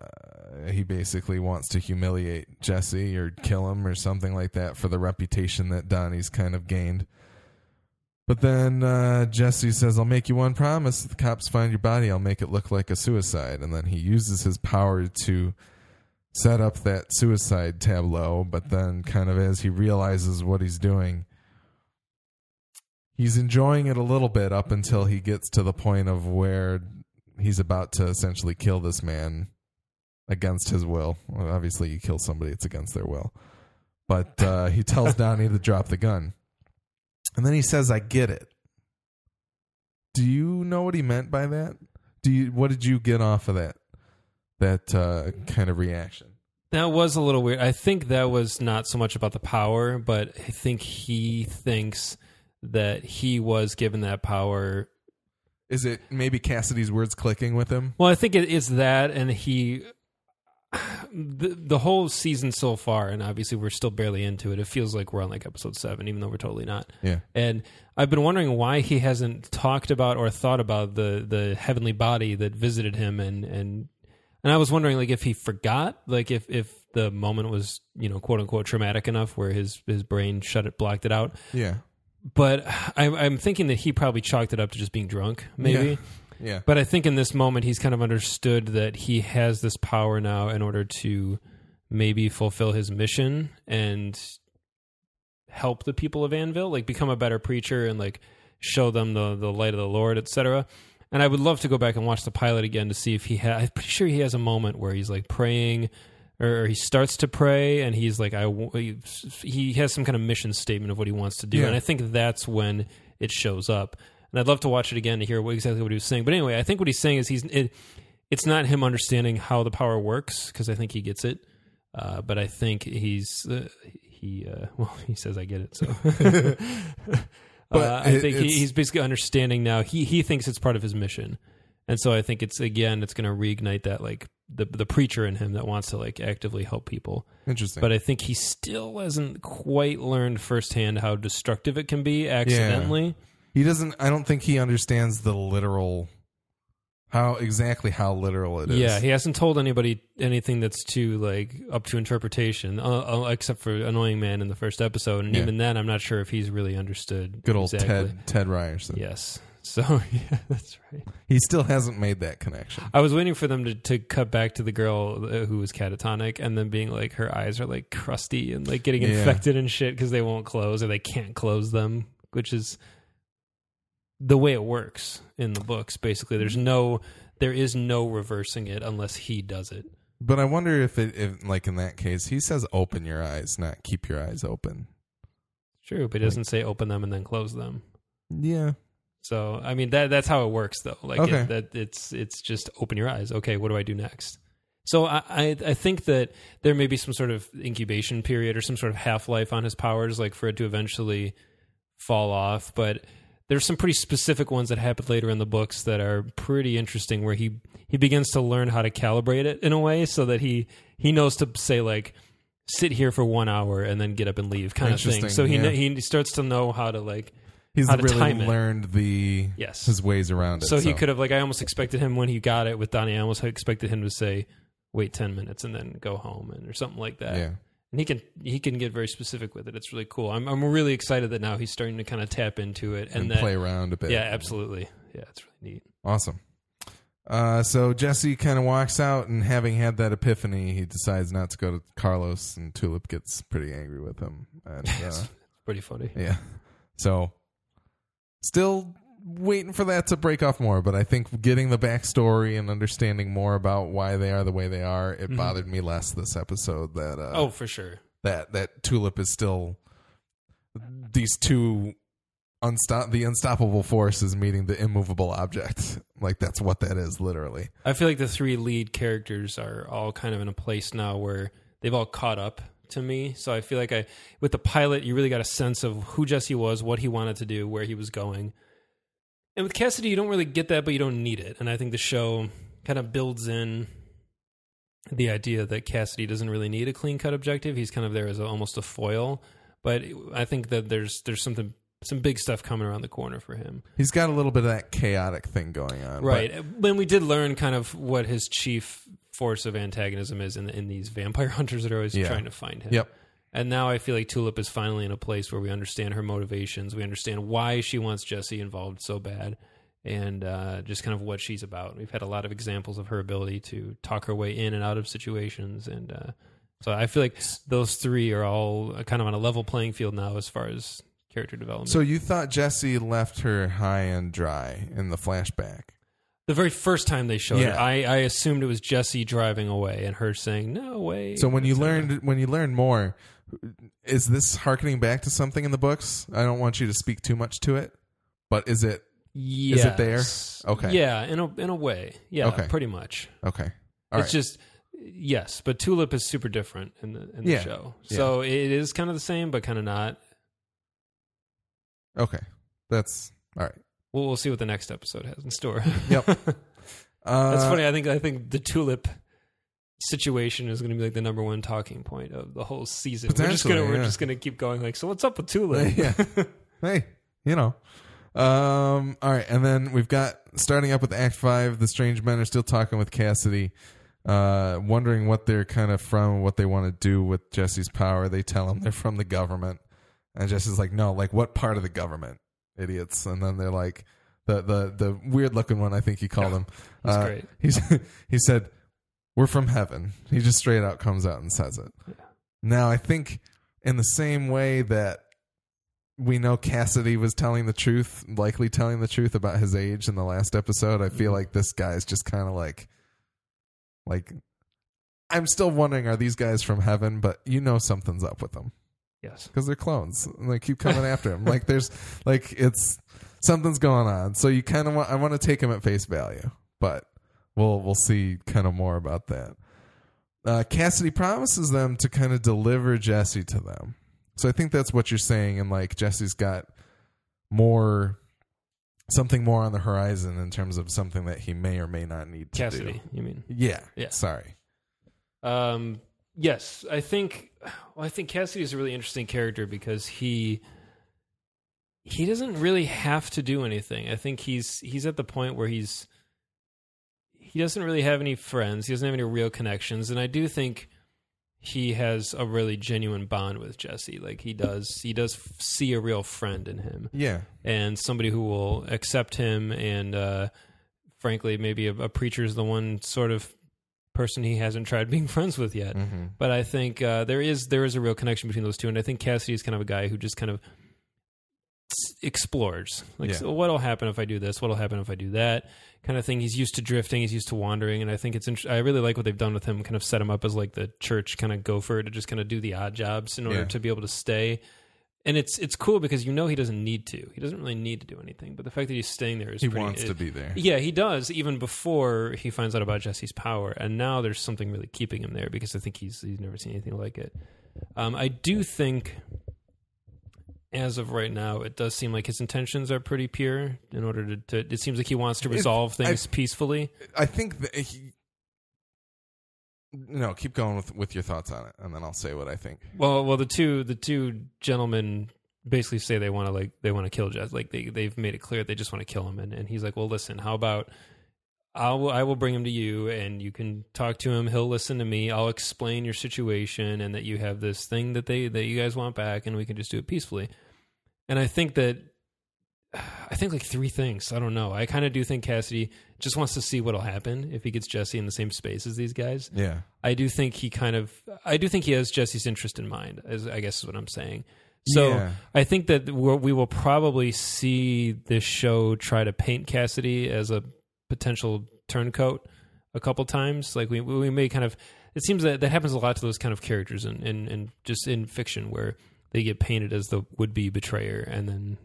he basically wants to humiliate Jesse or kill him or something like that for the reputation that Donnie's kind of gained. But then uh, Jesse says, "I'll make you one promise: if the cops find your body, I'll make it look like a suicide." And then he uses his power to set up that suicide tableau. But then, kind of as he realizes what he's doing he's enjoying it a little bit up until he gets to the point of where he's about to essentially kill this man against his will. Well, obviously, you kill somebody, it's against their will. But uh, he tells Donnie to drop the gun. And then he says, I get it. Do you know what he meant by that? Do you what did you get off of that that uh, kind of reaction? That was a little weird. I think that was not so much about the power, but I think he thinks that he was given that power Is it maybe Cassidy's words clicking with him? Well, I think it is that, and he, the the whole season so far, and obviously we're still barely into it. It feels like we're on like episode seven, even though we're totally not. Yeah. And I've been wondering why he hasn't talked about or thought about the the heavenly body that visited him, and and and I was wondering like if he forgot, like if if the moment was you know quote unquote traumatic enough where his his brain shut it blocked it out. Yeah. But I'm, I'm thinking that he probably chalked it up to just being drunk, maybe. Yeah. Yeah. But I think in this moment, he's kind of understood that he has this power now in order to maybe fulfill his mission and help the people of Annville, like become a better preacher and like show them the the light of the Lord, etc. And I would love to go back and watch the pilot again to see if he had. I'm pretty sure he has a moment where he's like praying or he starts to pray, and he's like, "I." he, he has some kind of mission statement of what he wants to do, Yeah. and I think that's when it shows up. And I'd love to watch it again to hear what exactly what he was saying. But anyway, I think what he's saying is he's it, it's not him understanding how the power works because I think he gets it, uh, but I think he's uh, he uh, well he says I get it so. Uh, I it- think he, he's basically understanding now. He he thinks it's part of his mission, and so I think it's again it's going to reignite that like the the preacher in him that wants to like actively help people. Interesting. But I think he still hasn't quite learned firsthand how destructive it can be accidentally. He doesn't. I don't think he understands the literal. How exactly how literal it is. Yeah, he hasn't told anybody anything that's too like up to interpretation, uh, uh, except for Annoying Man in the first episode, and Yeah. even then, I'm not sure if he's really understood. Good old exactly. Ted Ted Ryerson. Yes. So yeah, that's right. He still hasn't made that connection. I was waiting for them to, to cut back to the girl uh, who was catatonic, and then being like her eyes are like crusty and like getting Yeah. infected and shit because they won't close or they can't close them, which is the way it works in the books. Basically, there's no there is no reversing it unless he does it. But I wonder if it, if like in that case, he says open your eyes, not keep your eyes open. True, but he doesn't say open them and then close them. Yeah. So I mean that that's how it works though. Like Okay. it, that it's it's just open your eyes. Okay, what do I do next? So I, I I think that there may be some sort of incubation period or some sort of half life on his powers, like for it to eventually fall off. But there's some pretty specific ones that happen later in the books that are pretty interesting, where he he begins to learn how to calibrate it in a way so that he he knows to say like sit here for one hour and then get up and leave kind of thing. So he yeah. he starts to know how to like He's How to really time it. learned the Yes. his ways around it. So he could have like I almost expected him when he got it with Donnie. I almost expected him to say, "Wait ten minutes and then go home," and or something like that. Yeah. And he can he can get very specific with it. It's really cool. I'm I'm really excited that now he's starting to kind of tap into it and, and that play around a bit. yeah, absolutely. Yeah, it's really neat. Awesome. Uh, so Jesse kind of walks out, and having had that epiphany, he decides not to go to Carlos, and Tulip gets pretty angry with him. And uh, it's Pretty funny. yeah, so still waiting for that to break off more. But I think getting the backstory and understanding more about why they are the way they are, it Mhm. bothered me less this episode. That uh, Oh, for sure. that that Tulip is still these two unstop the unstoppable force is meeting the immovable object. Like that's what that is, literally. I feel like the three lead characters are all kind of in a place now where they've all caught up to me. So I feel like I, with the pilot, you really got a sense of who Jesse was, what he wanted to do, where he was going. And with Cassidy, you don't really get that, but you don't need it. And I think the show kind of builds in the idea that Cassidy doesn't really need a clean cut objective. He's kind of there as a, almost a foil. But I think that there's there's something some big stuff coming around the corner for him. He's got a little bit of that chaotic thing going on, Right. When we did learn kind of what his chief force of antagonism is in, in these vampire hunters that are always Yeah. trying to find him. Yep. And now I feel like Tulip is finally in a place where we understand her motivations. We understand why she wants Jesse involved so bad and uh, just kind of what she's about. We've had a lot of examples of her ability to talk her way in and out of situations. And uh, so I feel like those three are all kind of on a level playing field now as far as character development. So you thought Jesse left her high and dry in the flashback? The very first time they showed it, Yeah. I, I assumed it was Jesse driving away and her saying, "No way." So when you learned when you learned more, is this harkening back to something in the books? I don't want you to speak too much to it, but is it yes. is it there? Okay. yeah, in a in a way, yeah, Okay. pretty much. okay? All it's right. just yes, but Tulip is super different in the in the Yeah. show, Yeah. so it is kind of the same, but kind of not. okay. That's all right. We'll, we'll see what the next episode has in store. Yep. Uh, That's funny. I think I think the Tulip situation is going to be like the number one talking point of the whole season. We're just gonna we're yeah. just gonna keep going. Like, so what's up with Tulip? yeah. Hey, you know. Um. All right, and then we've got starting up with Act Five. The strange men are still talking with Cassidy, uh, wondering what they're kind of from, what they want to do with Jesse's power. They tell him they're from the government, and Jesse's like, "No, like what part of the government, idiots?" And then they're like, the the the weird looking one. I think he called him. He's Uh, great. He's he said, "We're from heaven." He just straight out comes out and says it. Now I think in the same way that we know Cassidy was telling the truth, likely telling the truth about his age in the last episode. I Mm-hmm. feel like this guy's just kind of like, like I'm still wondering are these guys from heaven? But you know something's up with them Yes. because they're clones. And they keep coming after him. Like there's like it's something's going on. So you kind of want I want to take him at face value, but we'll we'll see kind of more about that. Uh, Cassidy promises them to kind of deliver Jesse to them. So I think that's what you're saying, and like Jesse's got more something more on the horizon in terms of something that he may or may not need to Cassidy, do. you mean? Yeah. Yeah. Sorry. Um, yes, I think. Well, I think Cassidy is a really interesting character because he he doesn't really have to do anything. I think he's he's at the point where he's he doesn't really have any friends. He doesn't have any real connections, and I do think he has a really genuine bond with Jesse. Like he does, he does f- see a real friend in him Yeah. and somebody who will accept him and uh, frankly maybe a, a preacher is the one sort of person he hasn't tried being friends with yet Mm-hmm. but i think uh, there is there is a real connection between those two and i think cassidy is kind of a guy who just kind of explores like Yeah. so what'll happen if i do this what'll happen if i do that kind of thing he's used to drifting he's used to wandering and i think it's int- i really like what they've done with him kind of set him up as like the church kind of gopher to just kind of do the odd jobs in order Yeah. to be able to stay and it's it's cool because you know he doesn't need to. He doesn't really need to do anything. But the fact that he's staying there is He pretty, wants it- to be there. Yeah, he does even before he finds out about Jesse's power, and now there's something really keeping him there because I think he's he's never seen anything like it. Um, I do think, as of right now, it does seem like his intentions are pretty pure. In order to, to it seems like he wants to resolve things peacefully. I think that he. No, keep going with with your thoughts on it, and then I'll say what I think. Well, well, the two the two gentlemen basically say they want to like they want to kill Jess. Like they they've made it clear they just want to kill him, and, and he's like, well, listen, how about I will I will bring him to you, and you can talk to him. He'll listen to me. I'll explain your situation, and that you have this thing that they that you guys want back, and we can just do it peacefully. And I think that I think like three things. I don't know. I kind of do think Cassidy just wants to see what'll happen if he gets Jesse in the same space as these guys. Yeah, I do think he kind of I do think he has Jesse's interest in mind, as I guess is what I'm saying. So Yeah. I think that we're, will probably see this show try to paint Cassidy as a potential turncoat a couple times. Like we we may kind of it seems that that happens a lot to those kind of characters in in, in just in fiction where they get painted as the would be betrayer and then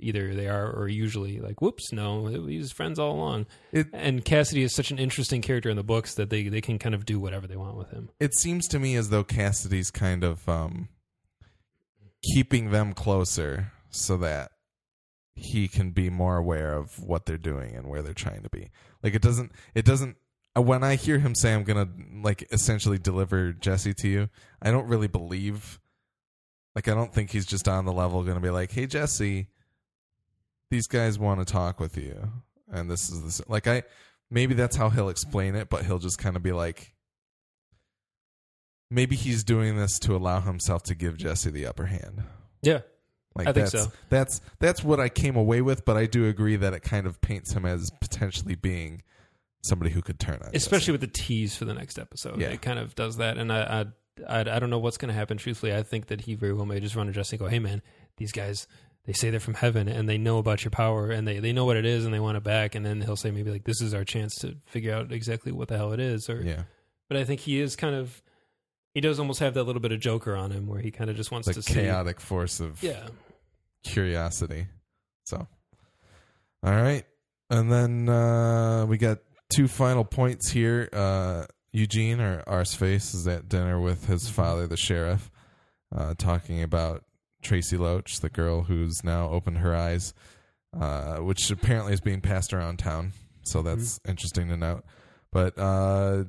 either they are or usually like whoops no he was friends all along It- and cassidy is such an interesting character in the books that they, they can kind of do whatever they want with him it seems to me as though Cassidy's kind of um, keeping them closer so that he can be more aware of what they're doing and where they're trying to be. Like it doesn't it doesn't when I hear him say I'm going to like essentially deliver Jesse to you, I don't really believe like I don't think he's just on the level going to be like, "Hey Jesse, these guys want to talk with you." And this is this like I maybe that's how he'll explain it, but he'll just kind of be like maybe he's doing this to allow himself to give Jesse the upper hand. yeah Like I think that's, so. That's that's what I came away with, but I do agree that it kind of paints him as potentially being somebody who could turn on, especially with the tease for the next episode. Yeah. It kind of does that, and I I, I, I don't know what's going to happen. Truthfully, I think that he very well may just run to Jesse and go, "Hey, man, these guys." They say they're from heaven and they know about your power and they, they know what it is and they want it back. And then he'll say maybe like this is our chance to figure out exactly what the hell it is. Or yeah, but I think he is kind of he does almost have that little bit of Joker on him where he kind of just wants the to see. chaotic force of Yeah, curiosity. So, all right, and then uh, we got two final points here. Uh, Eugene or Arseface is at dinner with his father, the sheriff, uh, talking about Tracy Loach, the girl who's now opened her eyes, uh, which apparently is being passed around town. So that's interesting to note. But uh,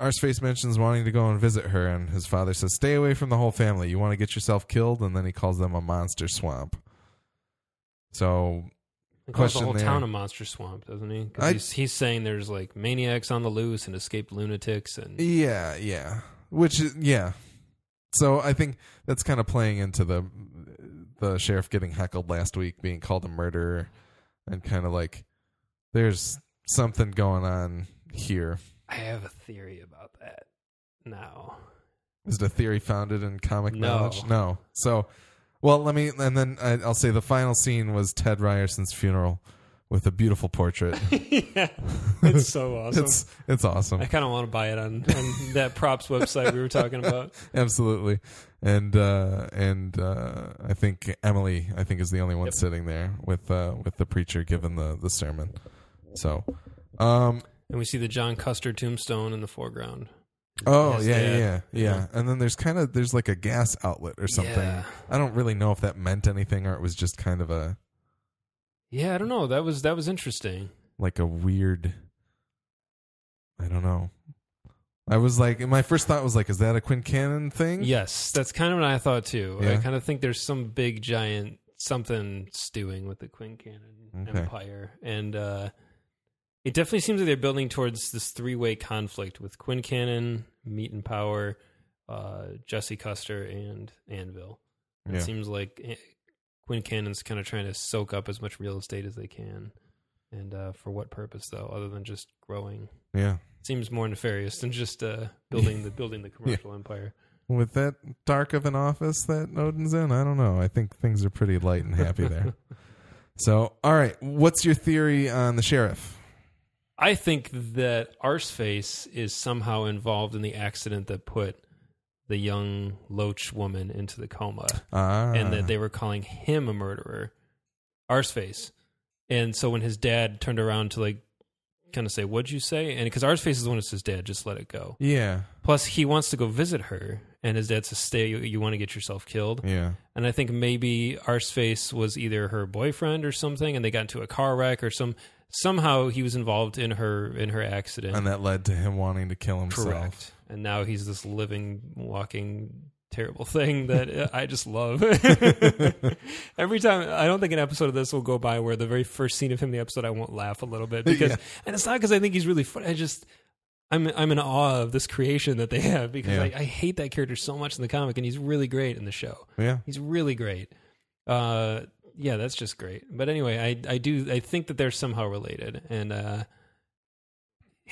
Arseface mentions wanting to go and visit her, and his father says, "Stay away from the whole family. You want to get yourself killed." And then he calls them a monster swamp. So he calls the whole there. town a monster swamp, doesn't he? I- he's, he's saying there's like maniacs on the loose and escaped lunatics and Yeah, yeah. Which is yeah. So I think that's kind of playing into the the sheriff getting heckled last week, being called a murderer, and kind of like there's something going on here. I have a theory about that now. Is the theory founded in comic No. knowledge? No. So, well, let me, and then I, I'll say the final scene was Ted Ryerson's funeral, with a beautiful portrait. yeah, it's so awesome. it's it's awesome. I kind of want to buy it on, on that props website we were talking about. Absolutely. And uh and uh I think Emily I think is the only one Yep. sitting there with uh with the preacher giving the the sermon. So um And we see the John Custer tombstone in the foreground. Oh yeah, yeah yeah yeah Yeah. and then there's kind of there's like a gas outlet or something. Yeah. I don't really know if that meant anything or it was just kind of a Yeah, I don't know. That was that was interesting. like a weird I don't know. I was like my first thought was like is that a Quincannon thing? Yes, that's kind of what I thought too. I kind of think there's some big giant something stewing with the Quincannon Okay. Empire, and uh, it definitely seems like they're building towards this three-way conflict with Quincannon, Meat and Power, uh, Jesse Custer, and Annville. It Yeah. seems like Quincannon's kind of trying to soak up as much real estate as they can, and uh, for what purpose though, other than just growing? Yeah. Seems more nefarious than just uh, building the building the commercial empire. With that dark of an office that Odin's in, I don't know. I think things are pretty light and happy there. so, all right, what's your theory on the sheriff? I think that Arseface is somehow involved in the accident that put the young Loach woman into the coma, Ah, and that they were calling him a murderer, Arseface. And so when his dad turned around to like kind of say, "What'd you say?" and because Arseface is the one who says, "Dad, just let it go." yeah, Plus, he wants to go visit her, and his dad says, "Stay. You, you want to get yourself killed." yeah, And I think maybe Arseface was either her boyfriend or something, and they got into a car wreck or some. Somehow he was involved in her in her accident. and that led to him wanting to kill himself. Correct. And now he's this living, walking, terrible thing that I just love. Every time, I don't think an episode of this will go by where the very first scene of him in the episode, I won't laugh a little bit because, Yeah. and it's not because I think he's really funny. I just, I'm, I'm in awe of this creation that they have because Yeah. I, I hate that character so much in the comic, and he's really great in the show. Yeah, He's really great. Uh, yeah, that's just great. But anyway, I I do I think that they're somehow related, and uh,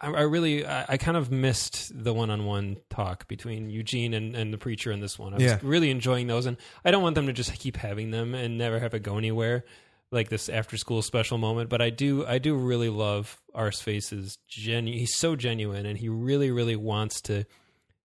I, I really I, I kind of missed the one-on-one talk between Eugene and, and the preacher in this one. I was Yeah. really enjoying those, and I don't want them to just keep having them and never have it go anywhere like this after-school special moment. But I do I do really love Arseface's genu. He's so genuine, and he really really wants to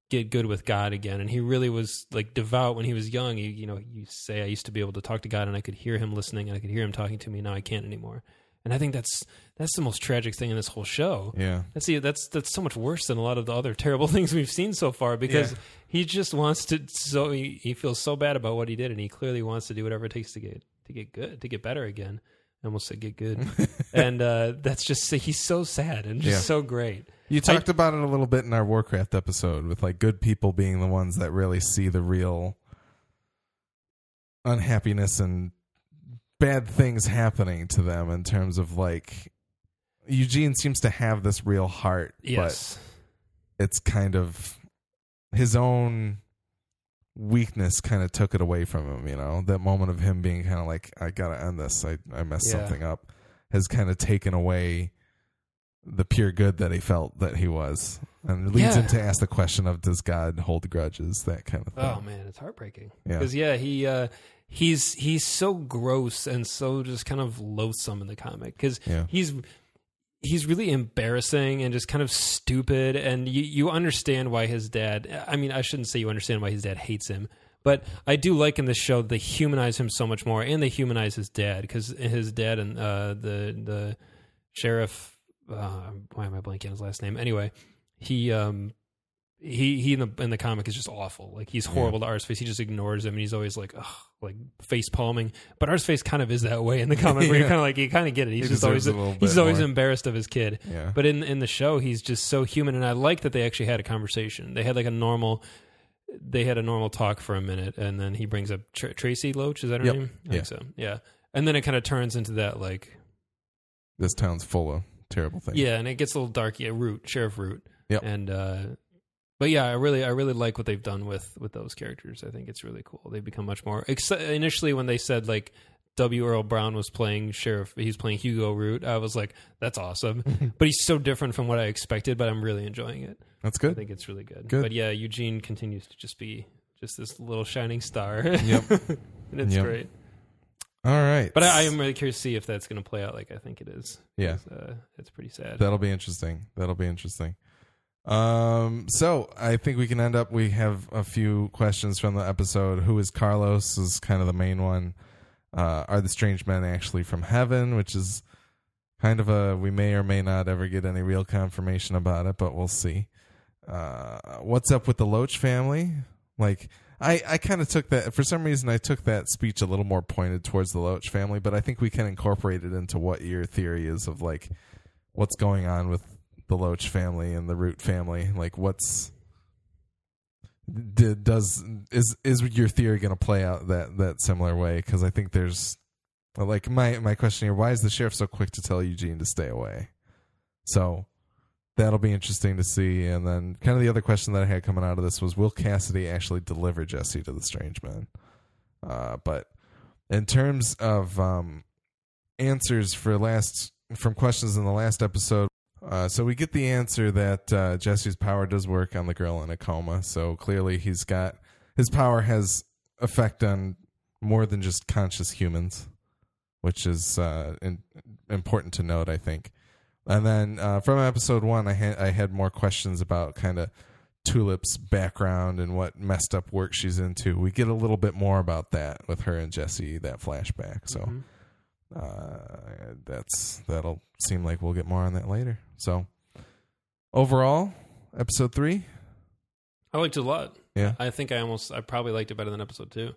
get good with God again. And he really was like devout when he was young. He, you know, you say I used to be able to talk to God and I could hear him listening and I could hear him talking to me. Now I can't anymore. And I think that's that's the most tragic thing in this whole show. yeah, That's that's that's so much worse than a lot of the other terrible things we've seen so far because Yeah. he just wants to so he, he feels so bad about what he did and he clearly wants to do whatever it takes to get to get good to get better again. I almost said get good, and uh, that's just he's so sad and just Yeah. so great. You talked about it a little bit in our Warcraft episode with like good people being the ones that really see the real unhappiness and bad things happening to them in terms of like Eugene seems to have this real heart, Yes, but it's kind of his own weakness kind of took it away from him, you know. That moment of him being kind of like I got to end this. I I messed Yeah. something up has kind of taken away the pure good that he felt that he was, and it leads Yeah. him to ask the question of Does God hold grudges? That kind of thing. Oh man, it's heartbreaking. Yeah. Because yeah, he uh, he's he's so gross and so just kind of loathsome in the comic because Yeah. he's he's really embarrassing and just kind of stupid and you you understand why his dad. I mean, I shouldn't say you understand why his dad hates him. But I do like in this show they humanize him so much more, and they humanize his dad because his dad and uh, the the sheriff. Uh, why am I blanking on his last name? Anyway, he um he he in the in the comic is just awful. Like he's horrible to Arseface. He just ignores him, and he's always like, ugh, like face palming. But Arseface kind of is that way in the comic, where you Yeah. kind of like you kind of get it. He's He just always he's always more. embarrassed of his kid. Yeah. But in in the show, he's just so human, and I like that they actually had a conversation. They had like a normal. They had a normal talk for a minute, and then he brings up Tr- Tracy Loach. Is that her Yep. name? I Yeah. think so. Yeah, and then it kind of turns into that like This town's full of terrible thing. yeah, and it gets a little dark. Yeah, Root, Sheriff Root. Yeah, And uh but yeah, I really I really like what they've done with with those characters. I think it's really cool. They've become much more ex- initially when they said like W. Earl Brown was playing Sheriff, he's playing Hugo Root. I was like, that's awesome. but he's so different from what I expected, but I'm really enjoying it. That's good. I think it's really good. Good. But yeah, Eugene continues to just be just this little shining star. Yep. and it's Yep. great. All right. But I, I am really curious to see if that's going to play out like I think it is. Yeah. Uh, it's pretty sad. That'll be interesting. That'll be interesting. Um, so I think we can end up. We have a few questions from the episode. Who is Carlos? Is kind of the main one. Uh, are the strange men actually from heaven? Which is kind of a. We may or may not ever get any real confirmation about it, but we'll see. Uh, what's up with the Loach family? Like, I, I kind of took that for some reason. I took that speech a little more pointed towards the Loach family, but I think we can incorporate it into what your theory is of like what's going on with the Loach family and the Root family. Like, what's did, does is is your theory going to play out that that similar way? Because I think there's like my my question here: Why is the sheriff so quick to tell Eugene to stay away? So that'll be interesting to see. And then, kind of the other question that I had coming out of this was: Will Cassidy actually deliver Jesse to the strange man? Uh, but in terms of um, answers for last from questions in the last episode. Uh, so we get the answer that uh, Jesse's power does work on the girl in a coma. So clearly he's got his power has effect on more than just conscious humans, which is uh, in, important to note, I think. And then uh, from episode one, I had I had more questions about kind of Tulip's background and what messed up work she's into. We get a little bit more about that with her and Jesse that flashback. So Mhm. uh, that's that'll seem like we'll get more on that later. So overall, episode three, I liked it a lot. yeah, I think I almost, I probably liked it better than episode two.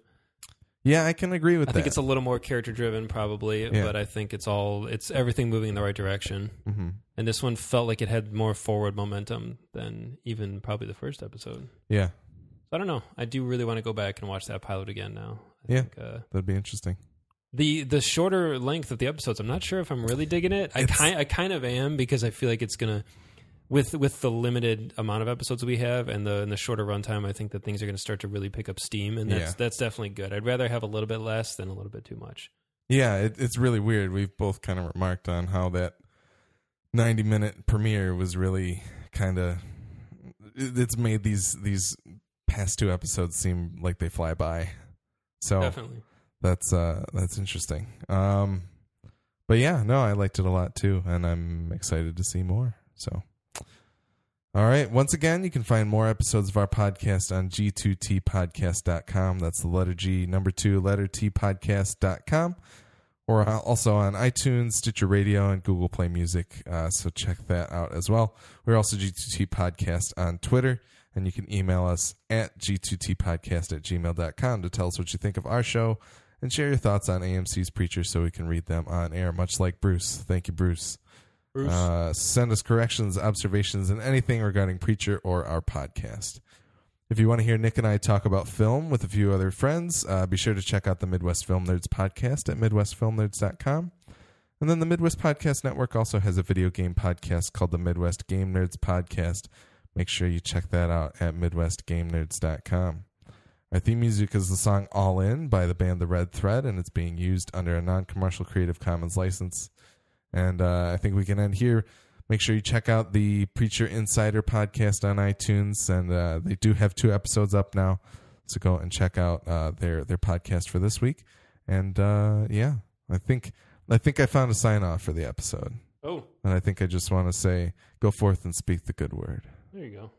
Yeah, I can agree with that. I that. think it's a little more character driven, probably, Yeah. but I think it's all, it's everything moving in the right direction. hmm And this one felt like it had more forward momentum than even probably the first episode. yeah, So I don't know. I do really want to go back and watch that pilot again now. I Yeah. Think, uh, that'd be interesting. the the shorter length of the episodes, I'm not sure if I'm really digging it. I It's- kind I kind of am because I feel like it's gonna with with the limited amount of episodes we have and the and the shorter runtime. I think that things are going to start to really pick up steam, and that's Yeah. that's definitely good. I'd rather have a little bit less than a little bit too much. Yeah, it, it's really weird. We've both kind of remarked on how that 90 minute premiere was really kind of it's made these these past two episodes seem like they fly by. So Definitely. that's uh that's interesting. Um but yeah, no, I liked it a lot too and I'm excited to see more. So all right. Once again, you can find more episodes of our podcast on g2tpodcast.com. That's the letter G, number two, letter T podcast.com. Or uh, also on iTunes, Stitcher Radio, and Google Play Music. Uh, so check that out as well. We're also G2T Podcast on Twitter. And you can email us at g2tpodcast at gmail.com to tell us what you think of our show and share your thoughts on AMC's Preacher so we can read them on air, much like Bruce. Thank you, Bruce. Bruce. Uh, send us corrections, observations, and anything regarding Preacher or our podcast. If you want to hear Nick and I talk about film with a few other friends, uh, be sure to check out the Midwest Film Nerds podcast at MidwestFilmNerds.com. And then the Midwest Podcast Network also has a video game podcast called the Midwest Game Nerds Podcast. Make sure you check that out at MidwestGameNerds.com. Our theme music is the song All In by the band The Red Thread, and it's being used under a non commercial Creative Commons license. And uh, I think we can end here. Make sure you check out the Preacher Insider podcast on iTunes, and uh, they do have two episodes up now. So go and check out uh, their their podcast for this week. And uh, yeah, I think I think I found a sign off for the episode, oh, and I think I just want to say, go forth and speak the good word. there you go.